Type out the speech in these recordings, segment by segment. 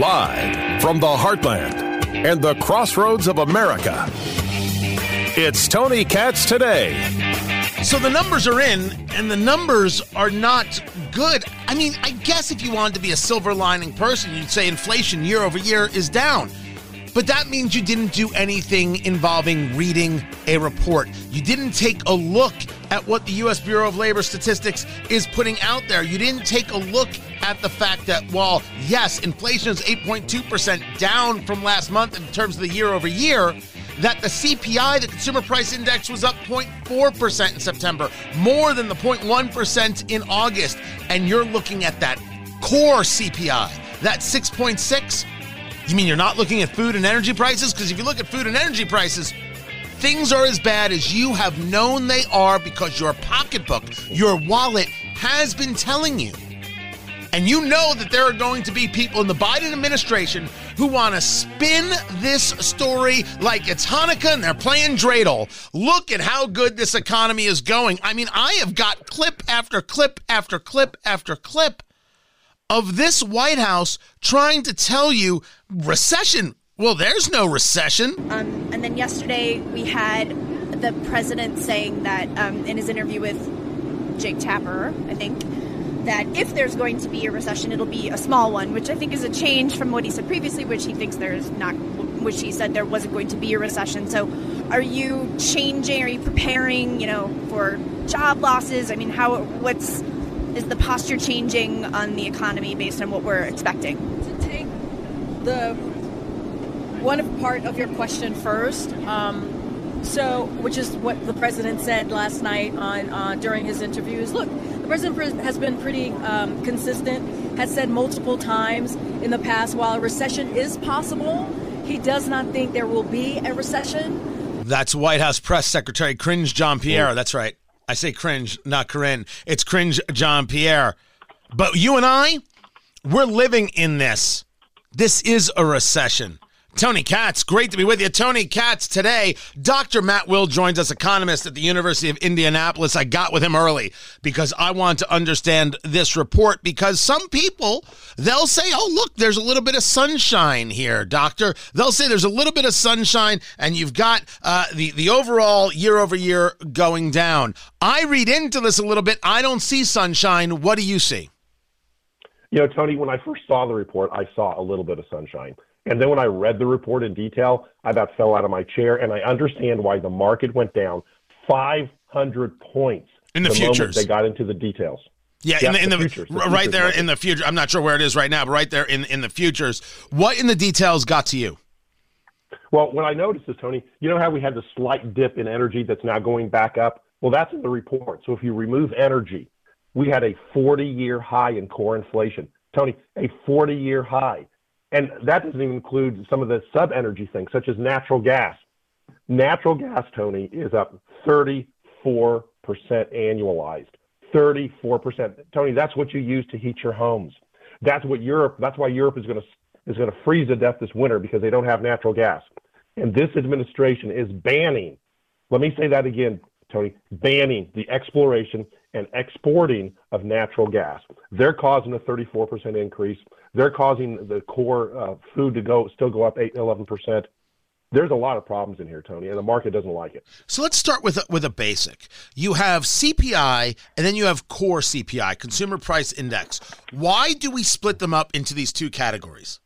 Live from the heartland and the crossroads of America, it's Tony Katz today. So the numbers are in, and the numbers are not good. I mean, I guess if you wanted to be a silver lining person, you'd say inflation year over year is down. But that means you didn't do anything involving reading a report. You didn't take a look at what the U.S. Bureau of Labor Statistics is putting out there. You didn't take a look at the fact that, while yes, inflation is 8.2% down from last month in terms of the year over year, that the CPI, the Consumer Price Index, was up 0.4% in September, more than the 0.1% in August. And you're looking at that core CPI, that 6.6. You mean you're not looking at food and energy prices? Because if you look at food and energy prices, things are as bad as you have known they are because your pocketbook, your wallet has been telling you. And you know that there are going to be people in the Biden administration who want to spin this story like it's Hanukkah and they're playing dreidel. Look at how good this economy is going. I mean, I have got clip after clip after clip after clip of this White House trying to tell you recession. Well, there's no recession. Um, and then yesterday we had the president saying that um, in his interview with Jake Tapper, I think, that if there's going to be a recession, it'll be a small one, which I think is a change from what he said previously, which he thinks there's not, which he said there wasn't going to be a recession. So, are you changing? Are you preparing? You know, for job losses? I mean, how? What's is the posture changing on the economy based on what we're expecting? To take the one part of your question first. Um, so, which is what the president said last night on uh, during his interviews. Look, the president has been pretty um, consistent. Has said multiple times in the past, while a recession is possible, he does not think there will be a recession. That's White House Press Secretary Cringe Jean-Pierre. That's right. I say cringe, not Karine. It's cringe Jean-Pierre. But you and I, we're living in this. This is a recession. Tony Katz, great to be with you. Tony Katz today. Dr. Matt Will joins us, economist at the University of Indianapolis. I got with him early because I want to understand this report because some people, they'll say, oh, look, there's a little bit of sunshine here, doctor. They'll say there's a little bit of sunshine and you've got uh, the, the overall year over year going down. I read into this a little bit. I don't see sunshine. What do you see? You know, Tony, when I first saw the report, I saw a little bit of sunshine. And then when I read the report in detail, I about fell out of my chair, and I understand why the market went down 500 points in the, the futures. They got into the details. Yeah, in the, in the, the, futures, right futures there market. in the future. I'm not sure where it is right now, but right there in in the futures. What in the details got to you? Well, what I noticed is Tony, you know how we had the slight dip in energy that's now going back up. Well, that's in the report. So if you remove energy, we had a 40-year high in core inflation. Tony, a 40-year high. And that doesn't even include some of the sub energy things, such as natural gas. Natural gas, Tony, is up 34% annualized. 34%. Tony, that's what you use to heat your homes. That's what Europe, that's why Europe is going to is going to freeze to death this winter because they don't have natural gas. And this administration is banning, let me say that again, Tony, banning the exploration and exporting of natural gas. They're causing a 34% increase. They're causing the core uh, food to go still go up 8 11%. There's a lot of problems in here, Tony, and the market doesn't like it. So let's start with a, with a basic. You have CPI, and then you have core CPI, Consumer Price Index. Why do we split them up into these two categories?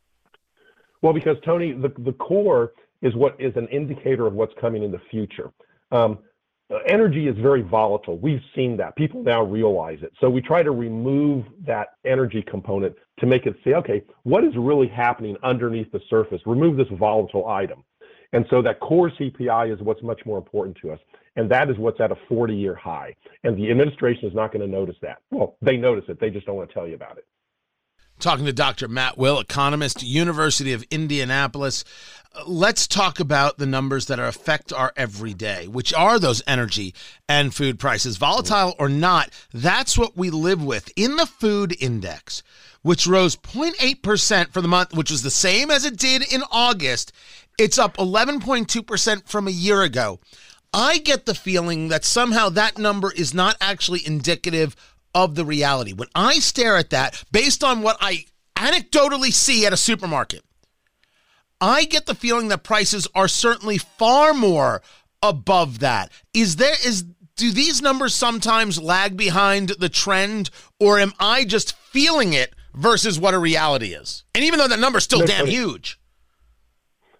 Well, because Tony, the the core is what is an indicator of what's coming in the future. Um, Uh, energy is very volatile. We've seen that. People now realize it. So we try to remove that energy component to make it say, okay, what is really happening underneath the surface? Remove this volatile item. And so that core CPI is what's much more important to us. And that is what's at a 40 year high. And the administration is not going to notice that. Well, they notice it, they just don't want to tell you about it. Talking to Dr. Matt Will, economist, University of Indianapolis. Let's talk about the numbers that affect our everyday, which are those energy and food prices. Volatile or not, that's what we live with. In the food index, which rose 0.8% for the month, which was the same as it did in August, it's up 11.2% from a year ago. I get the feeling that somehow that number is not actually indicative of the reality. When I stare at that, based on what I anecdotally see at a supermarket, I get the feeling that prices are certainly far more above that. Is there is do these numbers sometimes lag behind the trend or am I just feeling it versus what a reality is? And even though that number's still no, damn Tony, huge.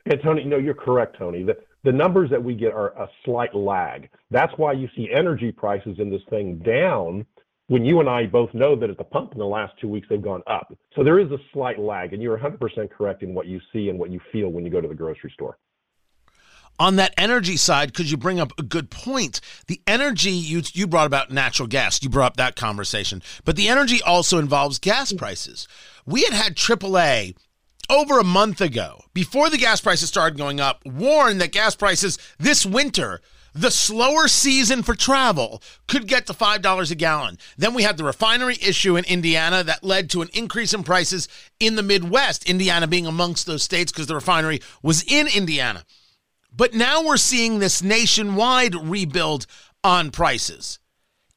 Yeah, Tony, no, you're correct, Tony. The the numbers that we get are a slight lag. That's why you see energy prices in this thing down when you and I both know that at the pump in the last two weeks they've gone up. So there is a slight lag, and you're 100% correct in what you see and what you feel when you go to the grocery store. On that energy side, because you bring up a good point, the energy you you brought about natural gas, you brought up that conversation, but the energy also involves gas prices. We had had AAA over a month ago, before the gas prices started going up, warned that gas prices this winter the slower season for travel could get to $5 a gallon. Then we had the refinery issue in Indiana that led to an increase in prices in the Midwest, Indiana being amongst those states because the refinery was in Indiana. But now we're seeing this nationwide rebuild on prices.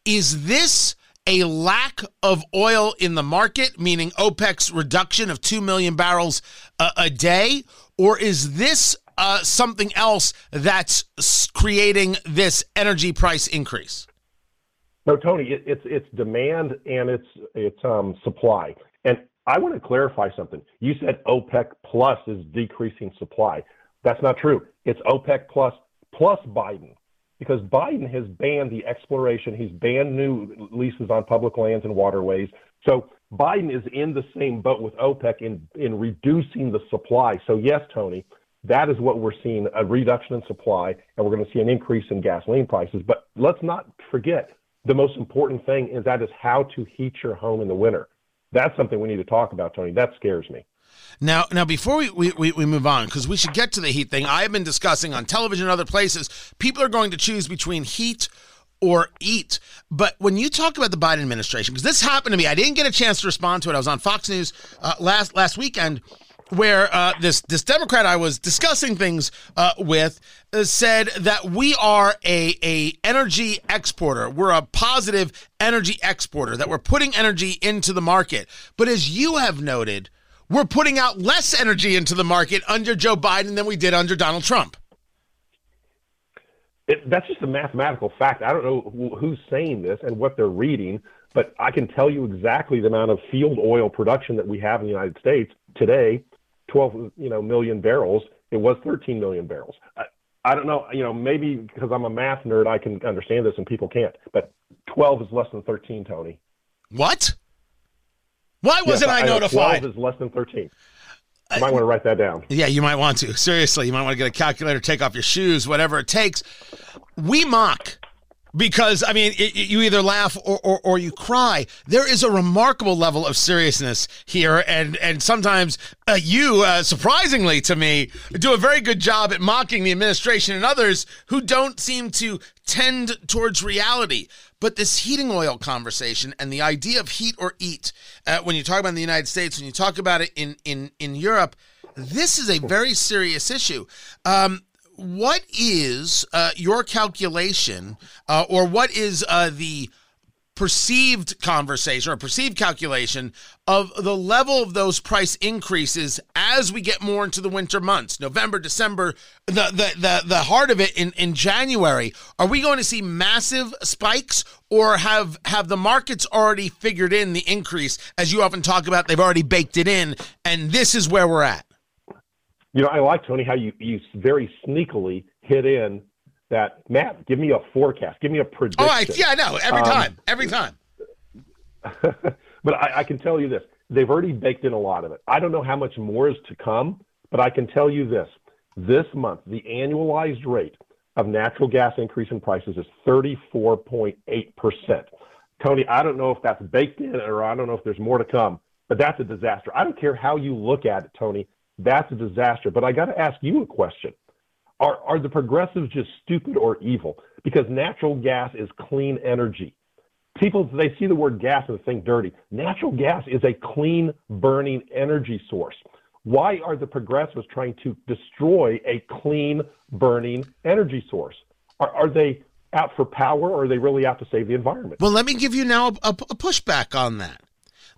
Is this a lack of oil in the market, meaning OPEC's reduction of 2 million barrels a, a day? Or is this uh, something else that's creating this energy price increase? No, Tony, it, it's it's demand and it's it's um, supply. And I want to clarify something. You said OPEC plus is decreasing supply. That's not true. It's OPEC plus plus Biden because Biden has banned the exploration. He's banned new leases on public lands and waterways. So Biden is in the same boat with OPEC in in reducing the supply. So yes, Tony, that is what we're seeing a reduction in supply, and we're going to see an increase in gasoline prices. But let's not forget the most important thing is that is how to heat your home in the winter. That's something we need to talk about, Tony. That scares me. Now, now before we, we, we move on, because we should get to the heat thing, I have been discussing on television and other places, people are going to choose between heat or eat. But when you talk about the Biden administration, because this happened to me, I didn't get a chance to respond to it. I was on Fox News uh, last last weekend, where uh, this this Democrat I was discussing things uh, with uh, said that we are a a energy exporter. We're a positive energy exporter. That we're putting energy into the market. But as you have noted, we're putting out less energy into the market under Joe Biden than we did under Donald Trump. It, that's just a mathematical fact. I don't know who's saying this and what they're reading, but I can tell you exactly the amount of field oil production that we have in the United States today 12 you know million barrels it was 13 million barrels I, I don't know you know maybe because i'm a math nerd i can understand this and people can't but 12 is less than 13 tony what why wasn't yes, I, I notified 12 is less than 13 you uh, might want to write that down. Yeah, you might want to. Seriously, you might want to get a calculator, take off your shoes, whatever it takes. We mock because I mean, it, you either laugh or, or, or, you cry. There is a remarkable level of seriousness here, and and sometimes uh, you, uh, surprisingly to me, do a very good job at mocking the administration and others who don't seem to tend towards reality. But this heating oil conversation and the idea of heat or eat, uh, when you talk about in the United States, when you talk about it in in in Europe, this is a very serious issue. Um, what is uh, your calculation, uh, or what is uh, the perceived conversation or perceived calculation of the level of those price increases as we get more into the winter months november december the the the, the heart of it in, in january? Are we going to see massive spikes or have have the markets already figured in the increase? As you often talk about they've already baked it in and this is where we're at you know, I like Tony how you you very sneakily hit in that Matt. Give me a forecast. Give me a prediction. Oh, I, yeah, I know. Every um, time. Every time. but I, I can tell you this: they've already baked in a lot of it. I don't know how much more is to come, but I can tell you this: this month, the annualized rate of natural gas increase in prices is 34.8 percent. Tony, I don't know if that's baked in or I don't know if there's more to come, but that's a disaster. I don't care how you look at it, Tony. That's a disaster. But I got to ask you a question. Are, are the progressives just stupid or evil? Because natural gas is clean energy. People, they see the word gas and they think dirty. Natural gas is a clean burning energy source. Why are the progressives trying to destroy a clean burning energy source? Are, are they out for power or are they really out to save the environment? Well, let me give you now a, a pushback on that.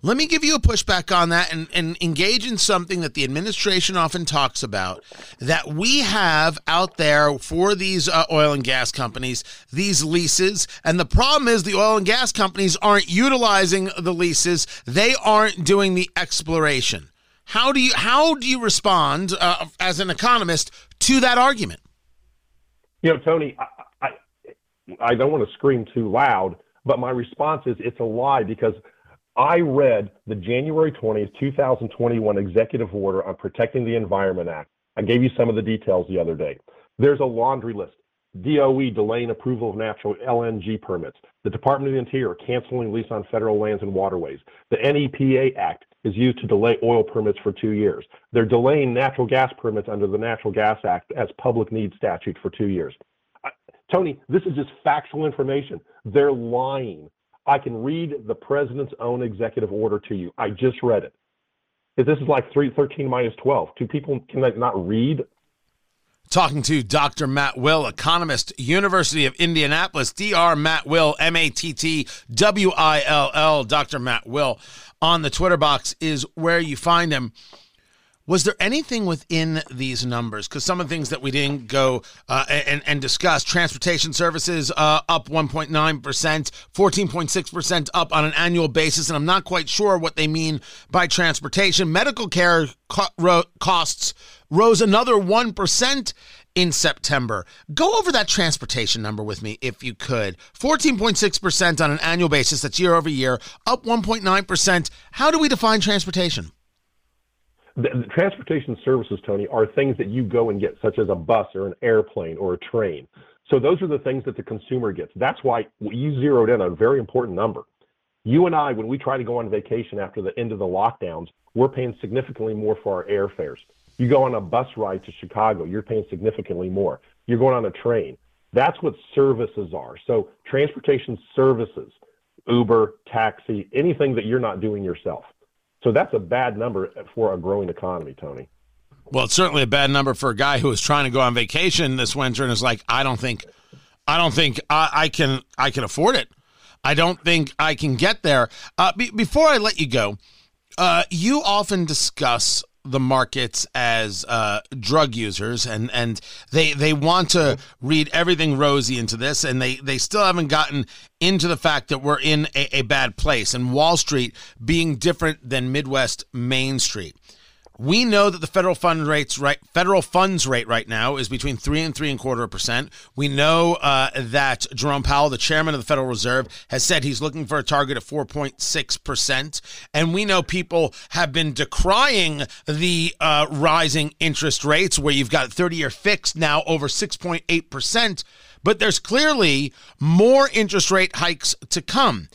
Let me give you a pushback on that and, and engage in something that the administration often talks about that we have out there for these uh, oil and gas companies, these leases. And the problem is the oil and gas companies aren't utilizing the leases, they aren't doing the exploration. How do you how do you respond uh, as an economist to that argument? You know, Tony, I, I, I don't want to scream too loud, but my response is it's a lie because I read the January 20th, 2021 executive order on protecting the Environment Act. I gave you some of the details the other day. There's a laundry list. DOE delaying approval of natural LNG permits. The Department of the Interior canceling lease on federal lands and waterways. The NEPA Act is used to delay oil permits for two years. They're delaying natural gas permits under the Natural Gas Act as public need statute for two years. Tony, this is just factual information. They're lying. I can read the president's own executive order to you. I just read it. This is like 3, 13 minus 12. Do people can they not read? Talking to Dr. Matt Will, economist, University of Indianapolis, Dr. Matt Will, M A T T W I L L. Dr. Matt Will on the Twitter box is where you find him. Was there anything within these numbers? Because some of the things that we didn't go uh, and, and discuss transportation services uh, up 1.9%, 14.6% up on an annual basis. And I'm not quite sure what they mean by transportation. Medical care co- ro- costs rose another 1% in September. Go over that transportation number with me if you could. 14.6% on an annual basis, that's year over year, up 1.9%. How do we define transportation? The, the, transportation services, Tony, are things that you go and get, such as a bus or an airplane or a train. So those are the things that the consumer gets. That's why you zeroed in on a very important number. You and I, when we try to go on vacation after the end of the lockdowns, we're paying significantly more for our airfares. You go on a bus ride to Chicago, you're paying significantly more. You're going on a train. That's what services are. So transportation services, Uber, taxi, anything that you're not doing yourself. So that's a bad number for a growing economy, Tony. Well, it's certainly a bad number for a guy who is trying to go on vacation this winter and is like, I don't think, I don't think I, I can, I can afford it. I don't think I can get there. Uh, be, before I let you go, uh, you often discuss the markets as uh, drug users, and and they they want to read everything rosy into this, and they they still haven't gotten into the fact that we're in a, a bad place, and Wall Street being different than Midwest Main Street. We know that the federal fund rates right federal funds rate right now is between three and three and a quarter percent. We know uh, that Jerome Powell, the chairman of the Federal Reserve, has said he's looking for a target of four point six percent, and we know people have been decrying the uh, rising interest rates, where you've got thirty year fixed now over six point eight percent. But there's clearly more interest rate hikes to come.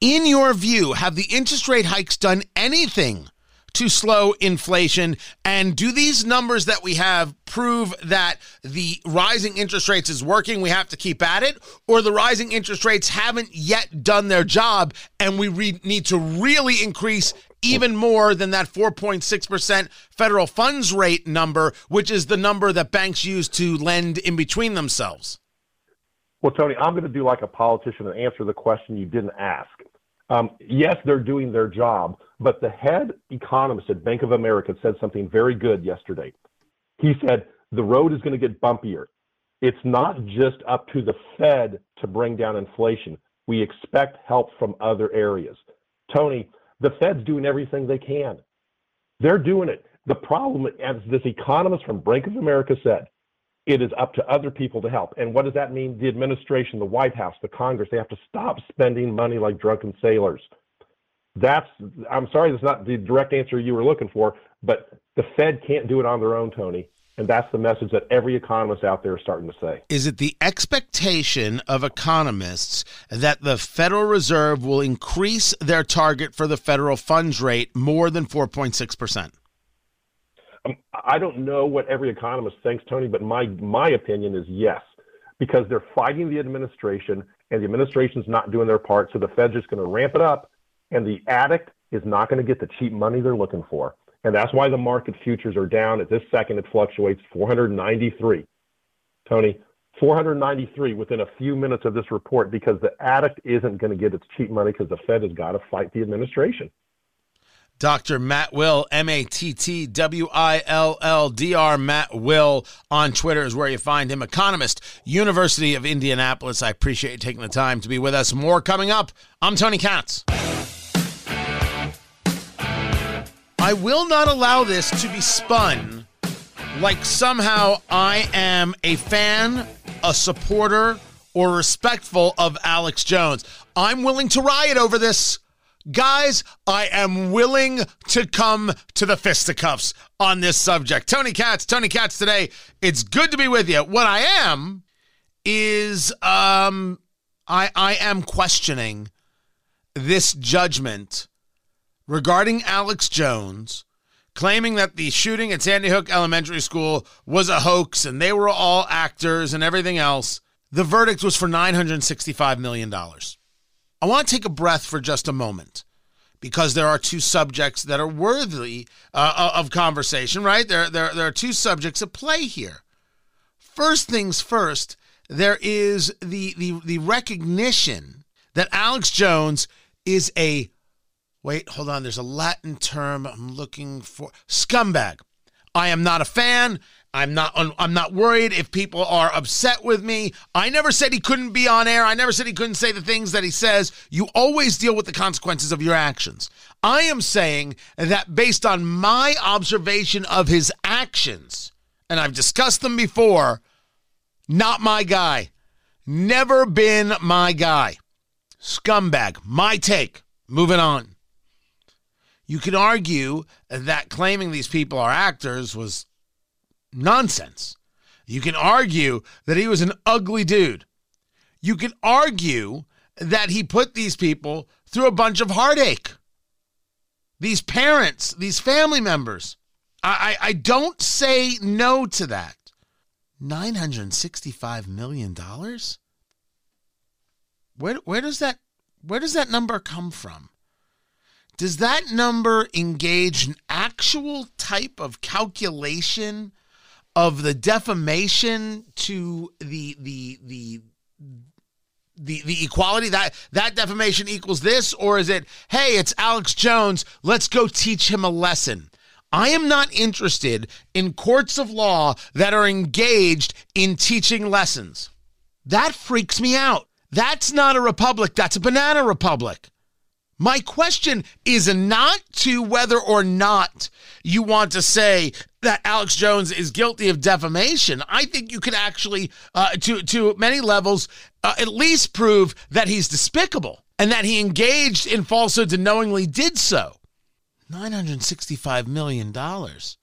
In your view, have the interest rate hikes done anything? To slow inflation? And do these numbers that we have prove that the rising interest rates is working? We have to keep at it, or the rising interest rates haven't yet done their job, and we re- need to really increase even more than that 4.6% federal funds rate number, which is the number that banks use to lend in between themselves? Well, Tony, I'm going to do like a politician and answer the question you didn't ask. Um, yes, they're doing their job, but the head economist at Bank of America said something very good yesterday. He said the road is going to get bumpier. It's not just up to the Fed to bring down inflation. We expect help from other areas. Tony, the Fed's doing everything they can. They're doing it. The problem, as this economist from Bank of America said, it is up to other people to help. And what does that mean? The administration, the White House, the Congress, they have to stop spending money like drunken sailors. That's, I'm sorry, that's not the direct answer you were looking for, but the Fed can't do it on their own, Tony. And that's the message that every economist out there is starting to say. Is it the expectation of economists that the Federal Reserve will increase their target for the federal funds rate more than 4.6%? Um, I don't know what every economist thinks, Tony, but my my opinion is yes, because they're fighting the administration, and the administration's not doing their part. So the Fed's just going to ramp it up, and the addict is not going to get the cheap money they're looking for, and that's why the market futures are down. At this second, it fluctuates 493. Tony, 493 within a few minutes of this report because the addict isn't going to get its cheap money because the Fed has got to fight the administration. Dr. Matt Will, M A T T W I L L D R, Matt Will on Twitter is where you find him. Economist, University of Indianapolis. I appreciate you taking the time to be with us. More coming up. I'm Tony Katz. I will not allow this to be spun like somehow I am a fan, a supporter, or respectful of Alex Jones. I'm willing to riot over this. Guys, I am willing to come to the fisticuffs on this subject. Tony Katz, Tony Katz today. It's good to be with you. What I am is um I I am questioning this judgment regarding Alex Jones claiming that the shooting at Sandy Hook Elementary School was a hoax and they were all actors and everything else. The verdict was for $965 million. I want to take a breath for just a moment because there are two subjects that are worthy uh, of conversation, right? There, there, there are two subjects at play here. First things first, there is the, the, the recognition that Alex Jones is a, wait, hold on, there's a Latin term I'm looking for scumbag. I am not a fan. I'm not I'm not worried if people are upset with me. I never said he couldn't be on air. I never said he couldn't say the things that he says. You always deal with the consequences of your actions. I am saying that based on my observation of his actions, and I've discussed them before, not my guy. Never been my guy. Scumbag. My take. Moving on. You can argue that claiming these people are actors was nonsense. You can argue that he was an ugly dude. You can argue that he put these people through a bunch of heartache. These parents, these family members. I, I, I don't say no to that. $965 million? Where, where does that where does that number come from? Does that number engage an actual type of calculation of the defamation to the the the the the equality? That that defamation equals this or is it hey it's Alex Jones let's go teach him a lesson? I am not interested in courts of law that are engaged in teaching lessons. That freaks me out. That's not a republic that's a banana republic my question is not to whether or not you want to say that Alex Jones is guilty of defamation. I think you could actually, uh, to to many levels, uh, at least prove that he's despicable and that he engaged in falsehoods and knowingly did so. Nine hundred sixty-five million dollars.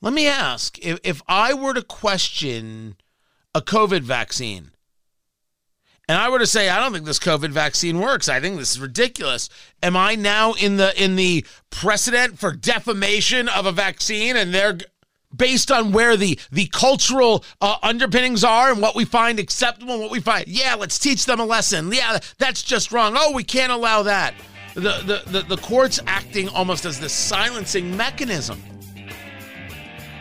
Let me ask: if if I were to question a COVID vaccine and I were to say I don't think this COVID vaccine works, I think this is ridiculous. Am I now in the in the precedent for defamation of a vaccine and they're based on where the the cultural uh, underpinnings are and what we find acceptable and what we find yeah let's teach them a lesson. Yeah that's just wrong. Oh we can't allow that. The the the, the courts acting almost as this silencing mechanism.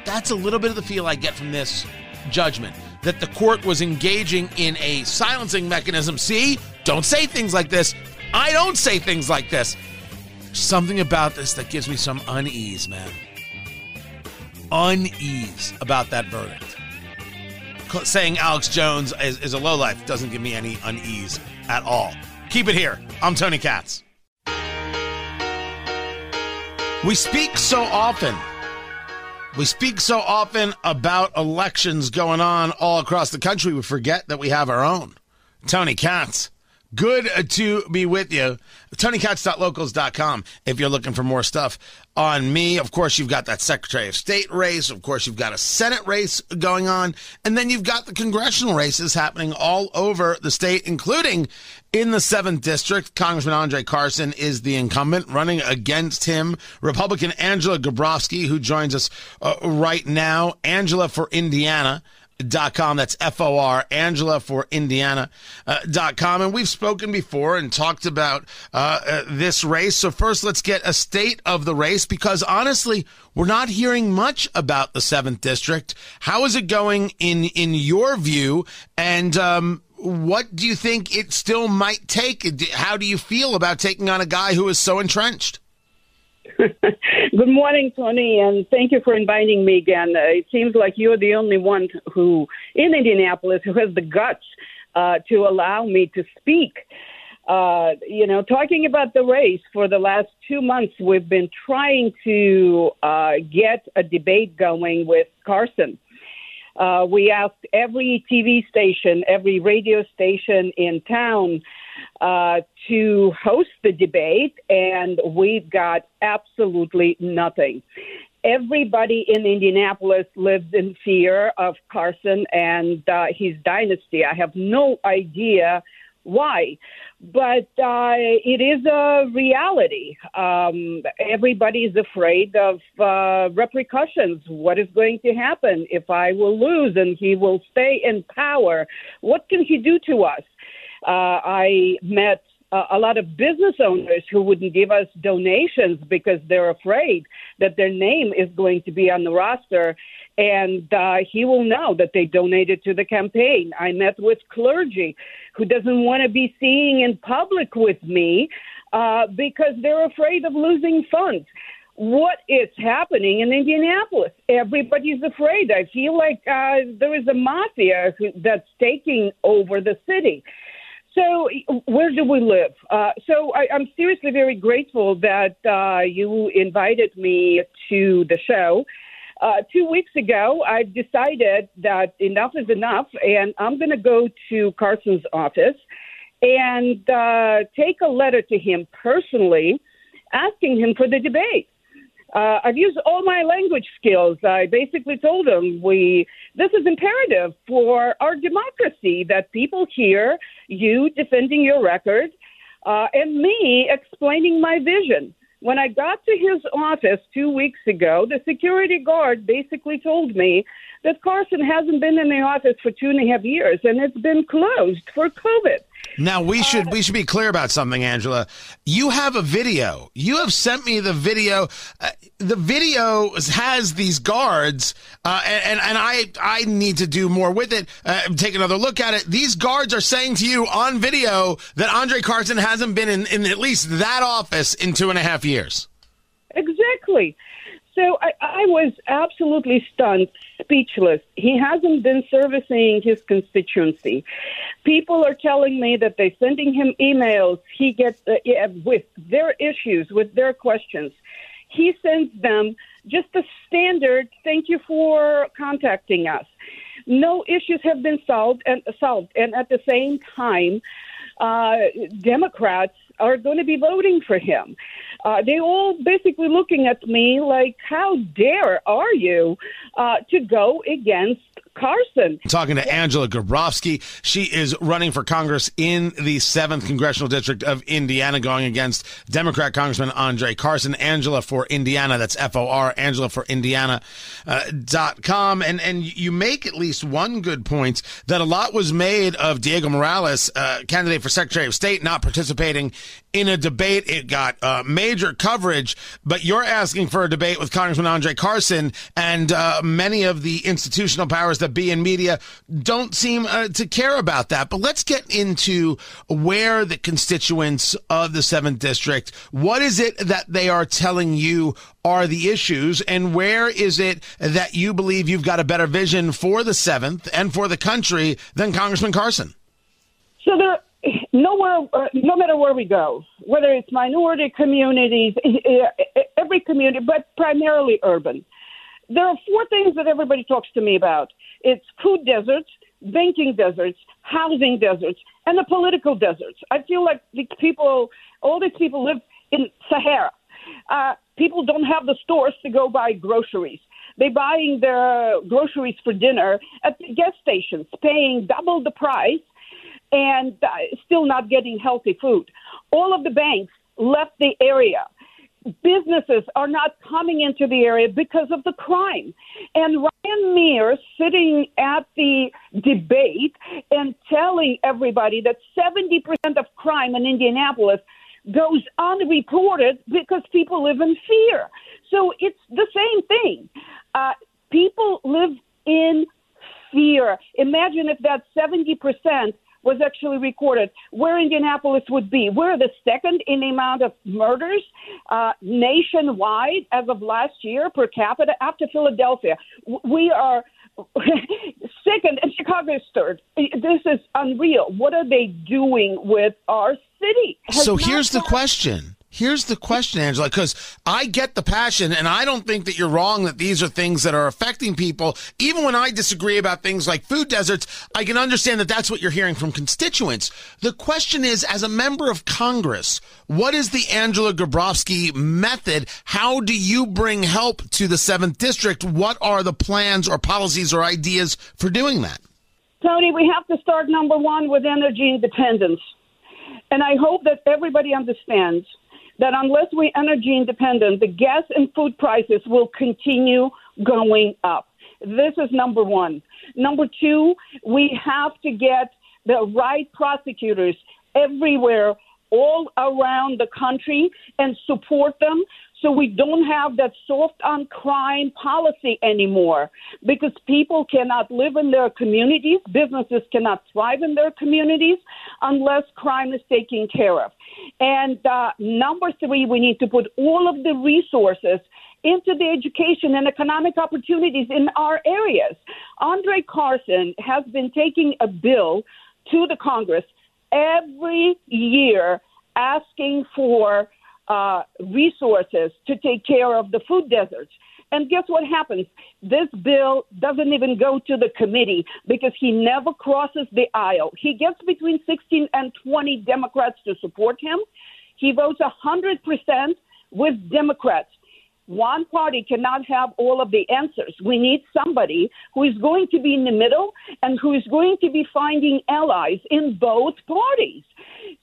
That's a little bit of the feel i get from this judgment that the court was engaging in a silencing mechanism. See, don't say things like this. I don't say things like this. Something about this that gives me some unease, man. Unease about that verdict. Saying Alex Jones is, is a lowlife doesn't give me any unease at all. Keep it here. I'm Tony Katz. We speak so often we speak so often about elections going on all across the country, we forget that we have our own. Tony Katz, good to be with you. TonyKatz.locals.com if you're looking for more stuff on me. Of course, you've got that Secretary of State race. Of course, you've got a Senate race going on. And then you've got the congressional races happening all over the state, including in the 7th District. Congressman Andre Carson is the incumbent. Running against him, Republican Angela Grabovsky, who joins us uh, right now. Angela for Indiana. Com. That's F O R, Angela for Indiana uh, dot com. And we've spoken before and talked about uh, uh, this race. So, first, let's get a state of the race because honestly, we're not hearing much about the 7th District. How is it going in, in your view? And, um, what do you think it still might take? How do you feel about taking on a guy who is so entrenched? Good morning, Tony, and thank you for inviting me again. Uh, it seems like you're the only one who, in Indianapolis, who has the guts uh, to allow me to speak. Uh, you know, talking about the race for the last two months, we've been trying to uh, get a debate going with Carson. Uh, we asked every TV station, every radio station in town uh, to host the debate, and we've got absolutely nothing. Everybody in Indianapolis lives in fear of Carson and uh, his dynasty. I have no idea why, but uh, it is a reality. Um, everybody is afraid of uh, repercussions. What is going to happen if I will lose and he will stay in power? What can he do to us? Uh, I met uh, a lot of business owners who wouldn't give us donations because they're afraid that their name is going to be on the roster and uh, he will know that they donated to the campaign. I met with clergy who doesn't want to be seen in public with me uh, because they're afraid of losing funds. What is happening in Indianapolis? Everybody's afraid. I feel like uh, there is a mafia who, that's taking over the city. So, where do we live? Uh, so, I, am seriously very grateful that uh, you invited me to the show. Uh, two weeks ago, I decided that enough is enough, and I'm going to go to Carson's office and uh, take a letter to him personally, asking him for the debate. Uh, I've used all my language skills. I basically told them we this is imperative for our democracy that people hear you defending your record uh, and me explaining my vision. When I got to his office two weeks ago, the security guard basically told me that Carson hasn't been in the office for two and a half years and it's been closed for COVID. Now we should we should be clear about something, Angela. You have a video. You have sent me the video. Uh, the video has these guards, uh, and and I I need to do more with it. Uh, take another look at it. These guards are saying to you on video that Andre Carson hasn't been in, in at least that office in two and a half years. Exactly. So I, I was absolutely stunned, speechless. He hasn't been servicing his constituency. People are telling me that they're sending him emails. He gets uh, with their issues, with their questions. He sends them just a standard thank you for contacting us. No issues have been solved and solved, and at the same time, uh, Democrats are going to be voting for him. Uh, they all basically looking at me like, "How dare are you uh, to go against Carson. Talking to Angela Grabovsky. She is running for Congress in the 7th Congressional District of Indiana, going against Democrat Congressman Andre Carson. Angela for Indiana. That's F O R, Angela for Indiana uh, dot com. And, and you make at least one good point that a lot was made of Diego Morales, uh, candidate for Secretary of State, not participating in a debate. It got uh, major coverage, but you're asking for a debate with Congressman Andre Carson, and uh, many of the institutional powers that be in media don't seem uh, to care about that. But let's get into where the constituents of the 7th District, what is it that they are telling you are the issues, and where is it that you believe you've got a better vision for the 7th and for the country than Congressman Carson? So there nowhere, uh, no matter where we go, whether it's minority communities, every community, but primarily urban, there are four things that everybody talks to me about. It's food deserts, banking deserts, housing deserts, and the political deserts. I feel like these people, all these people live in Sahara. Uh, people don't have the stores to go buy groceries. They're buying their groceries for dinner at the gas stations, paying double the price and still not getting healthy food. All of the banks left the area. businesses are not coming into the area because of the crime. And Ryan Mears sitting at the debate and telling everybody that 70% of crime in Indianapolis goes unreported because people live in fear. So it's the same thing. Uh, people live in fear. Imagine if that 70% was actually recorded, where Indianapolis would be. We're the second in the amount of murders uh, nationwide as of last year per capita after Philadelphia. We are second, and Chicago is third. This is unreal. What are they doing with our city? Has so here's the question. Here's the question, Angela, because I get the passion and I don't think that you're wrong that these are things that are affecting people. Even when I disagree about things like food deserts, I can understand that that's what you're hearing from constituents. The question is, as a member of Congress, what is the Angela Grabovsky method? How do you bring help to the seventh district? What are the plans or policies or ideas for doing that? Tony, we have to start number one with energy independence. And I hope that everybody understands that unless we're energy independent, the gas and food prices will continue going up. This is number one. Number two, we have to get the right prosecutors everywhere, all around the country, and support them so we don't have that soft on crime policy anymore because people cannot live in their communities, businesses cannot thrive in their communities unless crime is taken care of. And uh, number three, we need to put all of the resources into the education and economic opportunities in our areas. Andre Carson has been taking a bill to the Congress every year asking for uh, resources to take care of the food deserts. And guess what happens? This bill doesn't even go to the committee because he never crosses the aisle. He gets between 16 and 20 Democrats to support him. He votes 100% with Democrats. One party cannot have all of the answers. We need somebody who is going to be in the middle and who is going to be finding allies in both parties.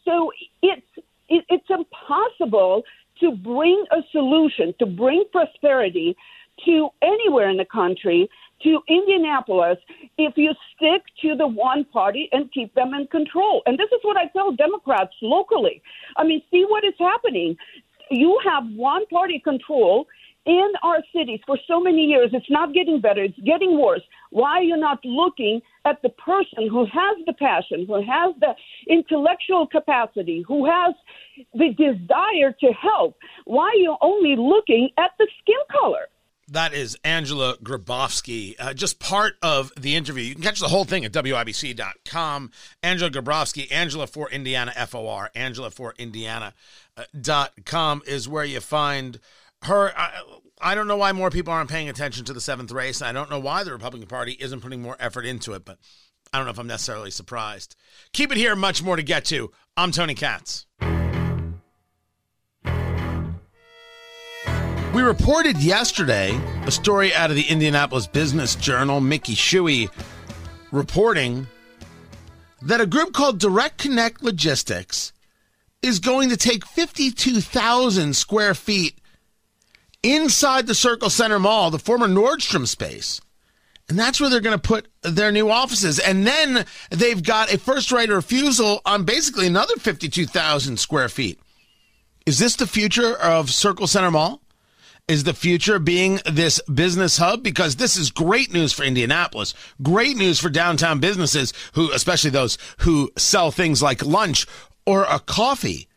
So it's it, it's impossible to bring a solution, to bring prosperity to anywhere in the country, to Indianapolis, if you stick to the one party and keep them in control. And this is what I tell Democrats locally. I mean, see what is happening. You have one party control in our cities for so many years. It's not getting better, it's getting worse. Why are you not looking at the person who has the passion, who has the intellectual capacity, who has the desire to help? Why are you only looking at the skin color? That is Angela Grabovsky, uh, just part of the interview. You can catch the whole thing at WIBC.com. Angela Grabovsky, Angela for Indiana, F O R, Angela for Indiana.com is where you find her. I, I don't know why more people aren't paying attention to the seventh race. I don't know why the Republican Party isn't putting more effort into it, but I don't know if I'm necessarily surprised. Keep it here, much more to get to. I'm Tony Katz. We reported yesterday a story out of the Indianapolis Business Journal, Mickey Shuey, reporting that a group called Direct Connect Logistics is going to take 52,000 square feet inside the Circle Centre Mall, the former Nordstrom space. And that's where they're going to put their new offices. And then they've got a first right of refusal on basically another 52,000 square feet. Is this the future of Circle Centre Mall? Is the future being this business hub? Because this is great news for Indianapolis, great news for downtown businesses who, especially those who sell things like lunch or a coffee.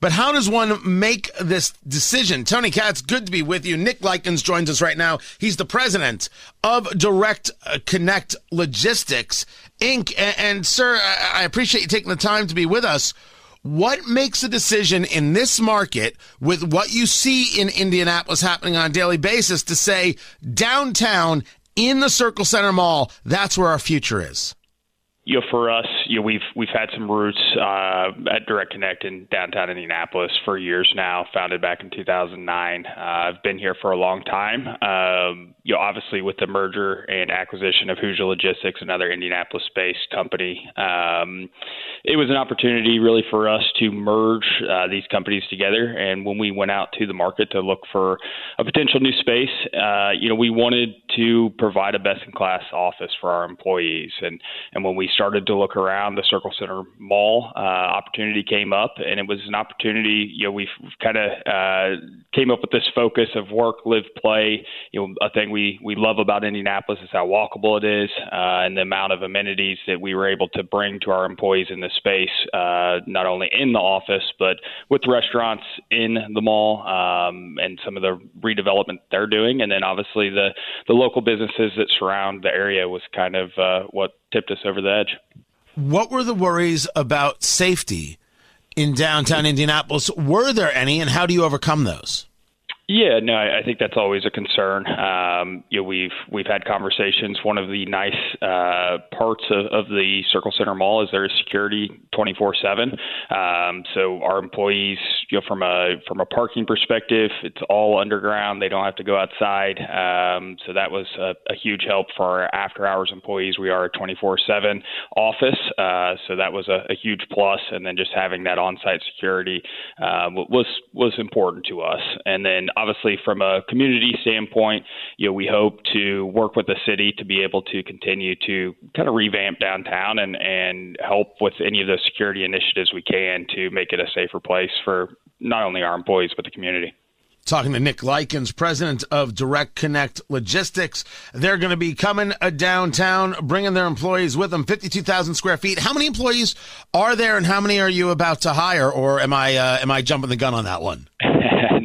But how does one make this decision? Tony Katz, good to be with you. Nick Likens joins us right now. He's the president of Direct uh, Connect Logistics Inc. And, and sir, I appreciate you taking the time to be with us. What makes a decision in this market with what you see in Indianapolis happening on a daily basis to say downtown in the Circle Centre Mall, that's where our future is? You know, for us, you know, we've we've had some roots uh, at Direct Connect in downtown Indianapolis for years now. Founded back in 2009. Uh, I've been here for a long time. Um, you know, obviously with the merger and acquisition of Hoosier Logistics, another Indianapolis-based company, um, it was an opportunity really for us to merge uh, these companies together. And when we went out to the market to look for a potential new space, uh, you know, we wanted to provide a best-in-class office for our employees. And and when we started to look around, the Circle Centre Mall uh, opportunity came up, and it was an opportunity. You know, we've kind of uh, came up with this focus of work, live, play. You know, a thing we we love about Indianapolis is how walkable it is, uh, and the amount of amenities that we were able to bring to our employees in this space, uh, not only in the office but with restaurants in the mall um, and some of the redevelopment they're doing, and then obviously the the local businesses that surround the area was kind of uh, what tipped us over the edge. What were the worries about safety in downtown Indianapolis? Were there any, and how do you overcome those? Yeah, no, I think that's always a concern. Um, you know, we've we've had conversations. One of the nice uh, parts of, of the Circle Centre Mall is there is security 24/7. Um, so our employees, you know, from a from a parking perspective, it's all underground. They don't have to go outside. Um, so that was a, a huge help for our after hours employees. We are a 24/7 office, uh, so that was a, a huge plus. And then just having that on-site security uh, was was important to us. And then obviously, from a community standpoint, you know, we hope to work with the city to be able to continue to kind of revamp downtown and and help with any of the security initiatives we can to make it a safer place for not only our employees but the community talking to Nick Likens, president of Direct Connect Logistics. They're going to be coming downtown, bringing their employees with them, 52,000 square feet. How many employees are there and how many are you about to hire? Or am I, uh, am I jumping the gun on that one?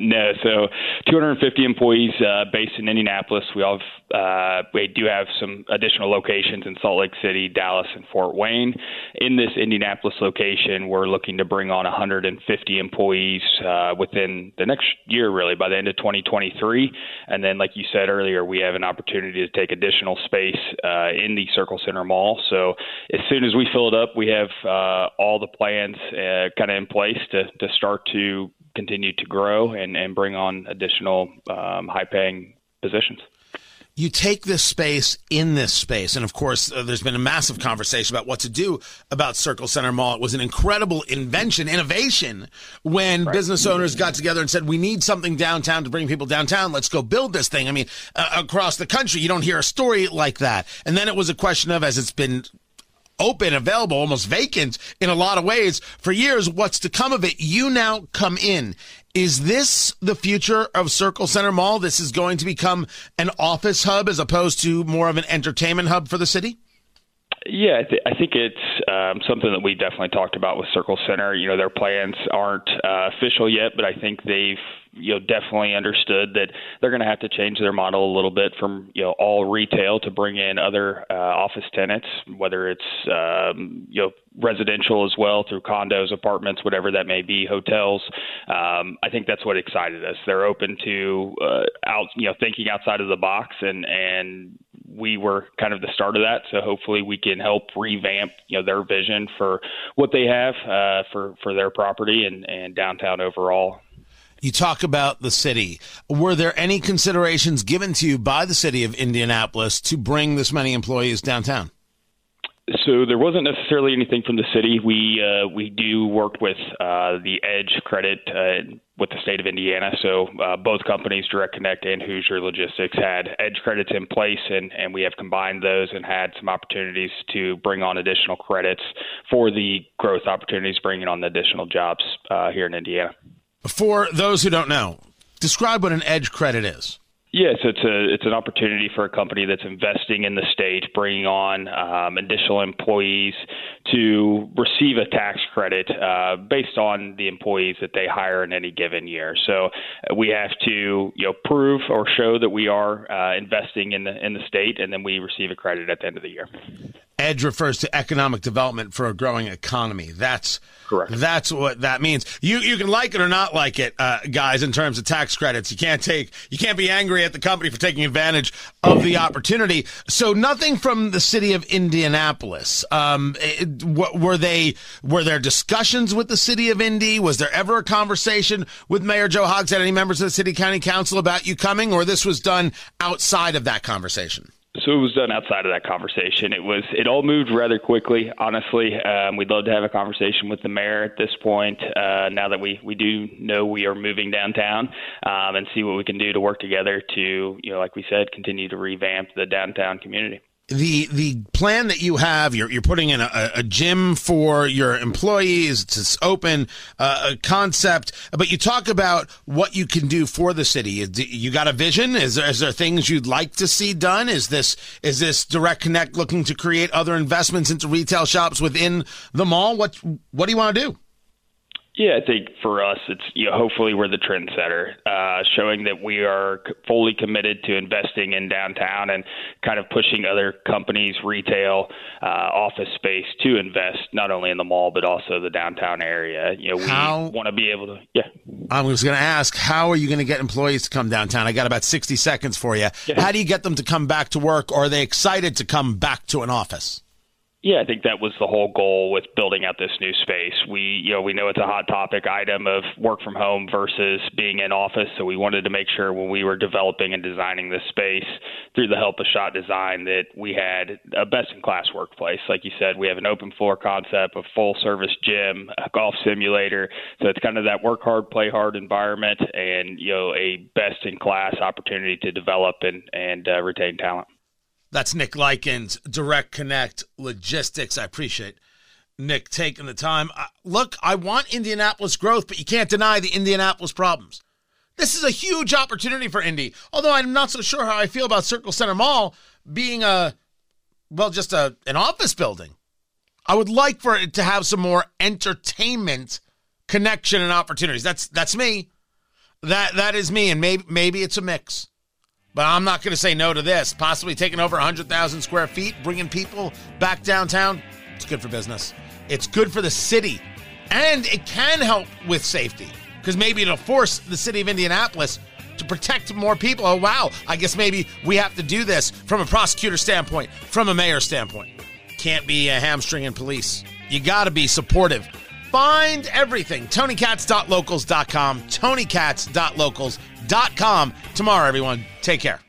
no, so 250 employees uh, based in Indianapolis. We have uh, we do have some additional locations in Salt Lake City, Dallas, and Fort Wayne. In this Indianapolis location, we're looking to bring on 150 employees uh, within the next year, really by the end of 2023. And then, like you said earlier, we have an opportunity to take additional space uh, in the Circle Centre Mall. So as soon as we fill it up, we have uh, all the plans uh, kind of in place to to start to continue to grow and, and bring on additional um, high paying positions you take this space in this space. And of course, uh, there's been a massive conversation about what to do about Circle Centre Mall. It was an incredible invention, innovation when right. business owners got together and said, we need something downtown to bring people downtown. Let's go build this thing. I mean, uh, across the country, you don't hear a story like that. And then it was a question of, as it's been open, available, almost vacant in a lot of ways for years. What's to come of it? You now come in. Is this the future of Circle Centre Mall? This is going to become an office hub as opposed to more of an entertainment hub for the city? Yeah, I, th- I think it's um, something that we definitely talked about with Circle Centre. You know, their plans aren't uh, official yet, but I think they've you know definitely understood that they're going to have to change their model a little bit from you know all retail to bring in other uh, office tenants, whether it's um, you know residential as well through condos, apartments, whatever that may be, hotels. Um, I think that's what excited us. They're open to uh, out you know thinking outside of the box and and we were kind of the start of that. So hopefully we can help revamp you know their vision for what they have uh, for for their property and and downtown overall. You talk about the city. Were there any considerations given to you by the city of Indianapolis to bring this many employees downtown? So there wasn't necessarily anything from the city. We uh, we do work with uh, the Edge Credit uh, with the state of Indiana. So uh, both companies, Direct Connect and Hoosier Logistics, had Edge credits in place, and and we have combined those and had some opportunities to bring on additional credits for the growth opportunities, bringing on the additional jobs uh, here in Indiana. For those who don't know, describe what an Edge credit is. Yes, it's a it's an opportunity for a company that's investing in the state, bringing on um, additional employees to receive a tax credit uh, based on the employees that they hire in any given year. So uh, we have to you know prove or show that we are uh, investing in the in the state, and then we receive a credit at the end of the year. EDGE refers to economic development for a growing economy. That's Correct. That's what that means. You you can like it or not like it, uh, guys. In terms of tax credits, you can't take you can't be angry at the company for taking advantage of the opportunity. So nothing from the city of Indianapolis. Um, it, were they were there discussions with the city of Indy? Was there ever a conversation with Mayor Joe Hogsett, any members of the city county council about you coming, or this was done outside of that conversation? So it was done outside of that conversation. It was it all moved rather quickly. Honestly, um, we'd love to have a conversation with the mayor at this point. Uh, now that we we do know we are moving downtown, um, and see what we can do to work together to you know, like we said, continue to revamp the downtown community the the plan that you have you're, you're putting in a, a gym for your employees it's this open uh, a concept but you talk about what you can do for the city. You got a vision? Is there, is there things you'd like to see done? Is this is this direct connect looking to create other investments into retail shops within the mall? What what do you want to do yeah, I think for us, it's you know, hopefully we're the trendsetter, uh, showing that we are fully committed to investing in downtown and kind of pushing other companies, retail, uh, office space to invest not only in the mall but also the downtown area. You know, we want to be able to. Yeah, I was going to ask, how are you going to get employees to come downtown? I got about sixty seconds for you. Yeah. How do you get them to come back to work? Or are they excited to come back to an office? Yeah, I think that was the whole goal with building out this new space. We, you know, we know it's a hot topic item of work from home versus being in office, so we wanted to make sure when we were developing and designing this space through the help of Shot Design that we had a best-in-class workplace. Like you said, we have an open floor concept, a full-service gym, a golf simulator, so it's kind of that work hard, play hard environment, and you know, a best-in-class opportunity to develop and and uh, retain talent. That's Nick Likens, Direct Connect Logistics. I appreciate Nick taking the time. Uh, look, I want Indianapolis growth, but you can't deny the Indianapolis problems. This is a huge opportunity for Indy. Although I'm not so sure how I feel about Circle Centre Mall being a, well, just a an office building. I would like for it to have some more entertainment connection and opportunities. That's that's me. That that is me, and maybe maybe it's a mix. But I'm not going to say no to this. Possibly taking over 100,000 square feet, bringing people back downtown. It's good for business. It's good for the city. And it can help with safety because maybe it'll force the city of Indianapolis to protect more people. Oh, wow. I guess maybe we have to do this from a prosecutor standpoint, from a mayor standpoint. Can't be a hamstring in police. You got to be supportive. Find everything. TonyKatz.locals.com. Tomorrow, everyone. Take care.